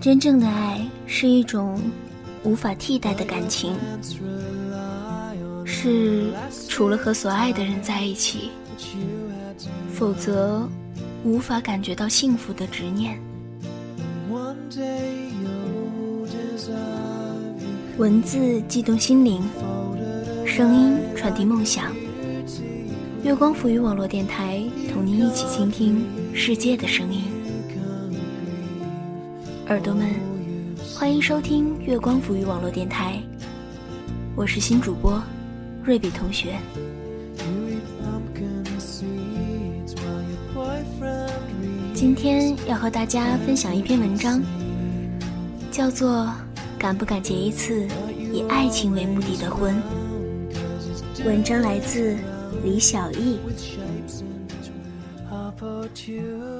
真正的爱是一种无法替代的感情，是除了和所爱的人在一起，否则无法感觉到幸福的执念。文字悸动心灵，声音传递梦想。月光浮语网络电台，同您一起倾听世界的声音。耳朵们，欢迎收听月光浮语网络电台，我是新主播瑞比同学。今天要和大家分享一篇文章，叫做《敢不敢结一次以爱情为目的的婚》。文章来自李小艺。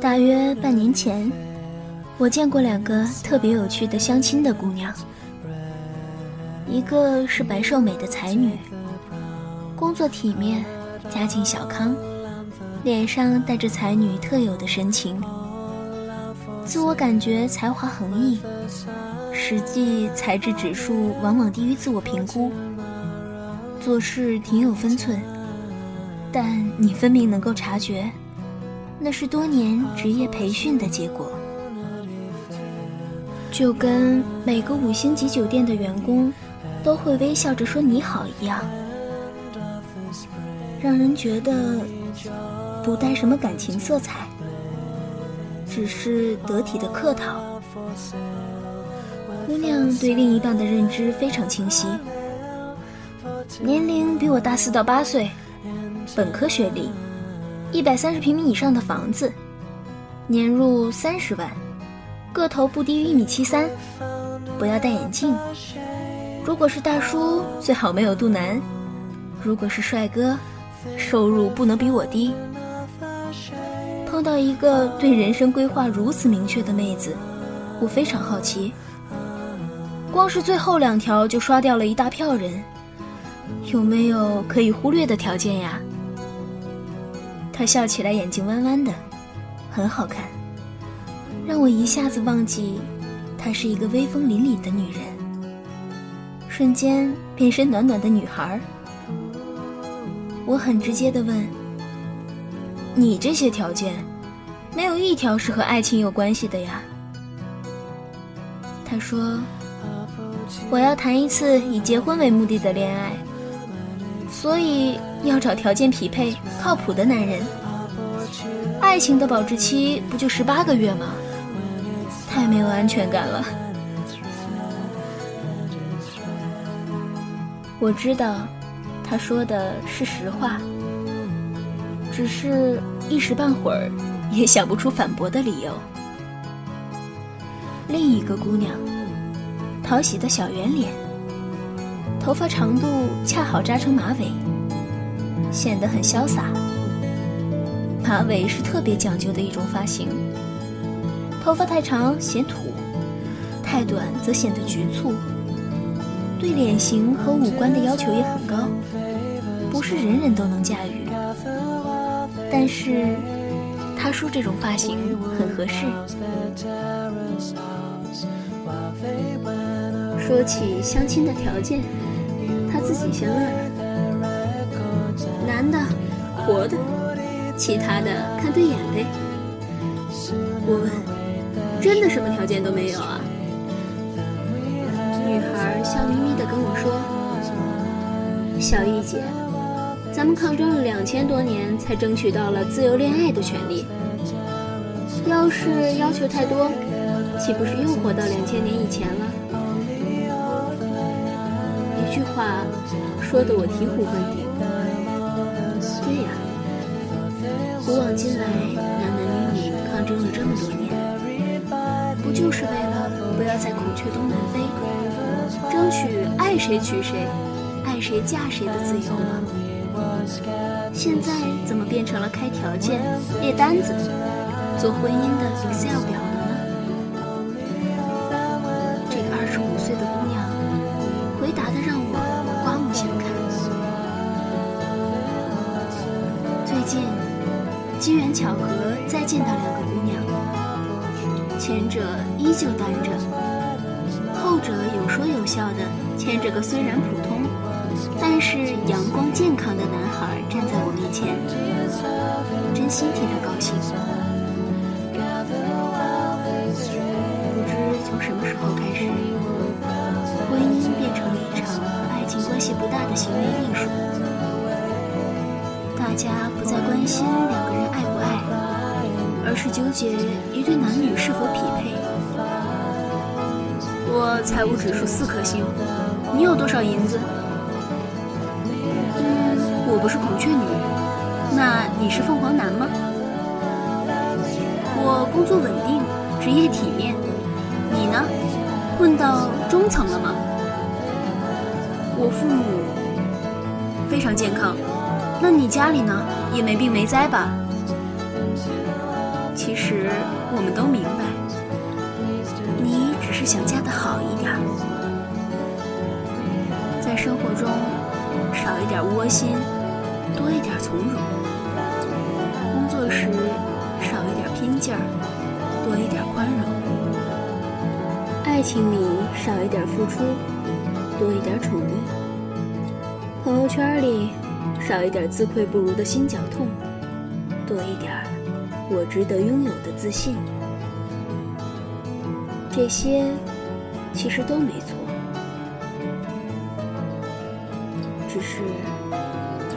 大约半年前，我见过两个特别有趣的相亲的姑娘，一个是白瘦美的才女，工作体面，家境小康。脸上带着才女特有的神情，自我感觉才华横溢，实际才智指数往往低于自我评估。做事挺有分寸，但你分明能够察觉，那是多年职业培训的结果。就跟每个五星级酒店的员工都会微笑着说你好一样，让人觉得。不带什么感情色彩，只是得体的客套。姑娘对另一半的认知非常清晰，年龄比我大四到八岁，本科学历，一百三十平米以上的房子，年入三十万，个头不低于一米七三，不要戴眼镜。如果是大叔，最好没有肚腩；如果是帅哥，收入不能比我低。碰到一个对人生规划如此明确的妹子，我非常好奇。光是最后两条就刷掉了一大票人，有没有可以忽略的条件呀？她笑起来眼睛弯弯的，很好看，让我一下子忘记她是一个威风凛凛的女人，瞬间变身暖暖的女孩。我很直接的问。你这些条件，没有一条是和爱情有关系的呀。他说：“我要谈一次以结婚为目的的恋爱，所以要找条件匹配、靠谱的男人。爱情的保质期不就十八个月吗？太没有安全感了。”我知道，他说的是实话。只是一时半会儿也想不出反驳的理由。另一个姑娘，讨喜的小圆脸，头发长度恰好扎成马尾，显得很潇洒。马尾是特别讲究的一种发型，头发太长显土，太短则显得局促。对脸型和五官的要求也很高，不是人人都能驾驭。但是，他说这种发型很合适。说起相亲的条件，自己先乐了。男的，活的，其他的看对眼呗。我问：真的什么条件都没有啊？女孩笑眯眯的跟我说：小玉姐。咱们抗争了两千多年，才争取到了自由恋爱的权利。要是要求太多，岂不是又活到两千年以前了？一句话说的我醍醐灌顶。对呀，古往今来，男男女女抗争了这么多年，不就是为了不要再孔雀东南飞，争取爱谁娶谁，爱谁嫁谁的自由吗？现在怎么变成了开条件、列单子、做婚姻的 Excel 表机缘巧合再见到两个姑娘，前者依旧单着，后者有说有笑的牵着个虽然普通，但是阳光健康的男孩站在我面前，真心替他高兴。不知从什么时候开始，婚姻变成了一场爱情关系不大的行为艺术，大家不再关心两个人，而是纠结一对男女是否匹配。我财务指数四颗星，你有多少银子？嗯，我不是孔雀女，那你是凤凰男吗？我工作稳定，职业体面，你呢？混到中层了吗？我父母非常健康，那你家里呢？也没病没灾吧？其实我们都明白，你只是想嫁得好一点，在生活中少一点窝心，多一点从容；工作时少一点拼劲儿，多一点宽容；爱情里少一点付出，多一点宠溺；朋友圈里少一点自愧不如的心绞痛，多一点我值得拥有的自信。这些其实都没错，只是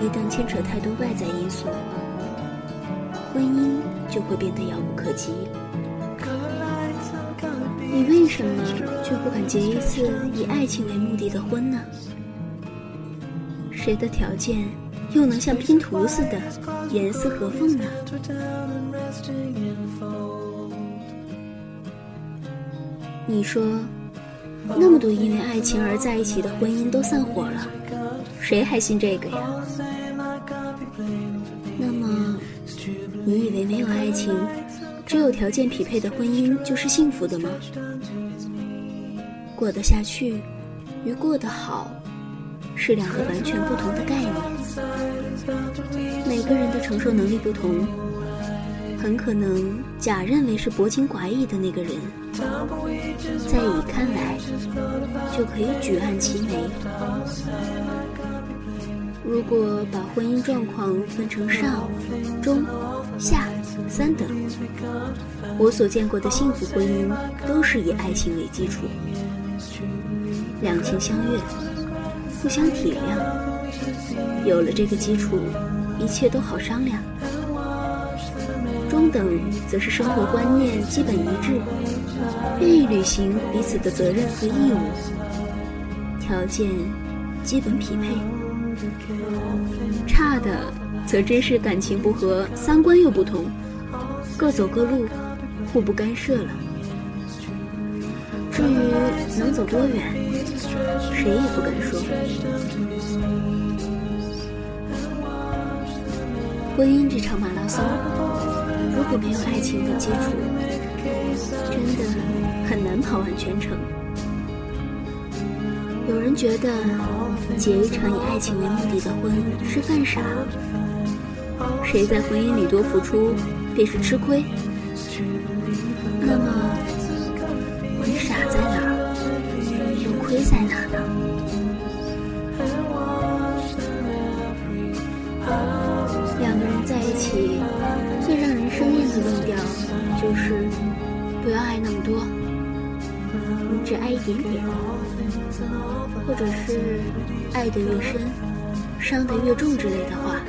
一旦牵扯太多外在因素，婚姻就会变得遥不可及。你为什么就不敢结一次以爱情为目的的婚呢？谁的条件又能像拼图似的严丝合缝呢？你说，那么多因为爱情而在一起的婚姻都散伙了，谁还信这个呀？那么，你以为没有爱情，只有条件匹配的婚姻就是幸福的吗？过得下去，与过得好，是两个完全不同的概念。每个人的承受能力不同。很可能甲认为是薄情寡义的那个人，在乙看来就可以举案齐眉。如果把婚姻状况分成上、中、下三等，我所见过的幸福婚姻都是以爱情为基础，两情相悦，互相体谅，有了这个基础，一切都好商量。中等则是生活观念基本一致，愿意履行彼此的责任和义务，条件基本匹配。差的则真是感情不和，三观又不同，各走各路，互不干涉了。至于能走多远，谁也不敢说。婚姻这场马拉松。如果没有爱情的基础，真的很难跑完全程。有人觉得结一场以爱情为目的的婚是犯傻，谁在婚姻里多付出便是吃亏。那么，两个人在一起，最让人生厌的论调？就是不要爱那么多，你只爱一点点，或者是爱得越深，伤得越重之类的话。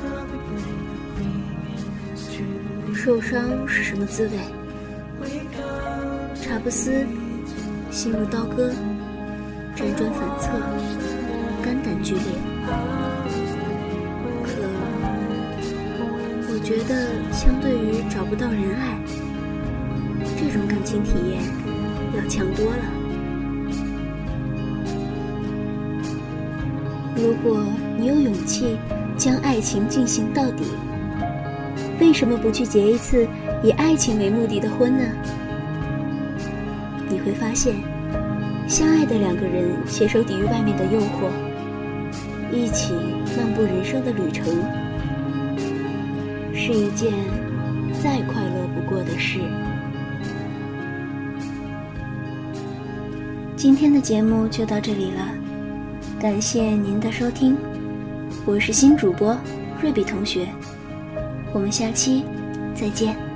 受伤是什么滋味？茶不思，心如刀割，辗转反侧，肝胆俱裂。可我觉得，相对于找不到人爱。这种感情体验要强多了。如果你有勇气将爱情进行到底，为什么不去结一次以爱情为目的的婚呢？你会发现，相爱的两个人携手抵御外面的诱惑，一起漫步人生的旅程，是一件再快乐不过的事。今天的节目就到这里了，感谢您的收听，我是新主播瑞比同学，我们下期再见。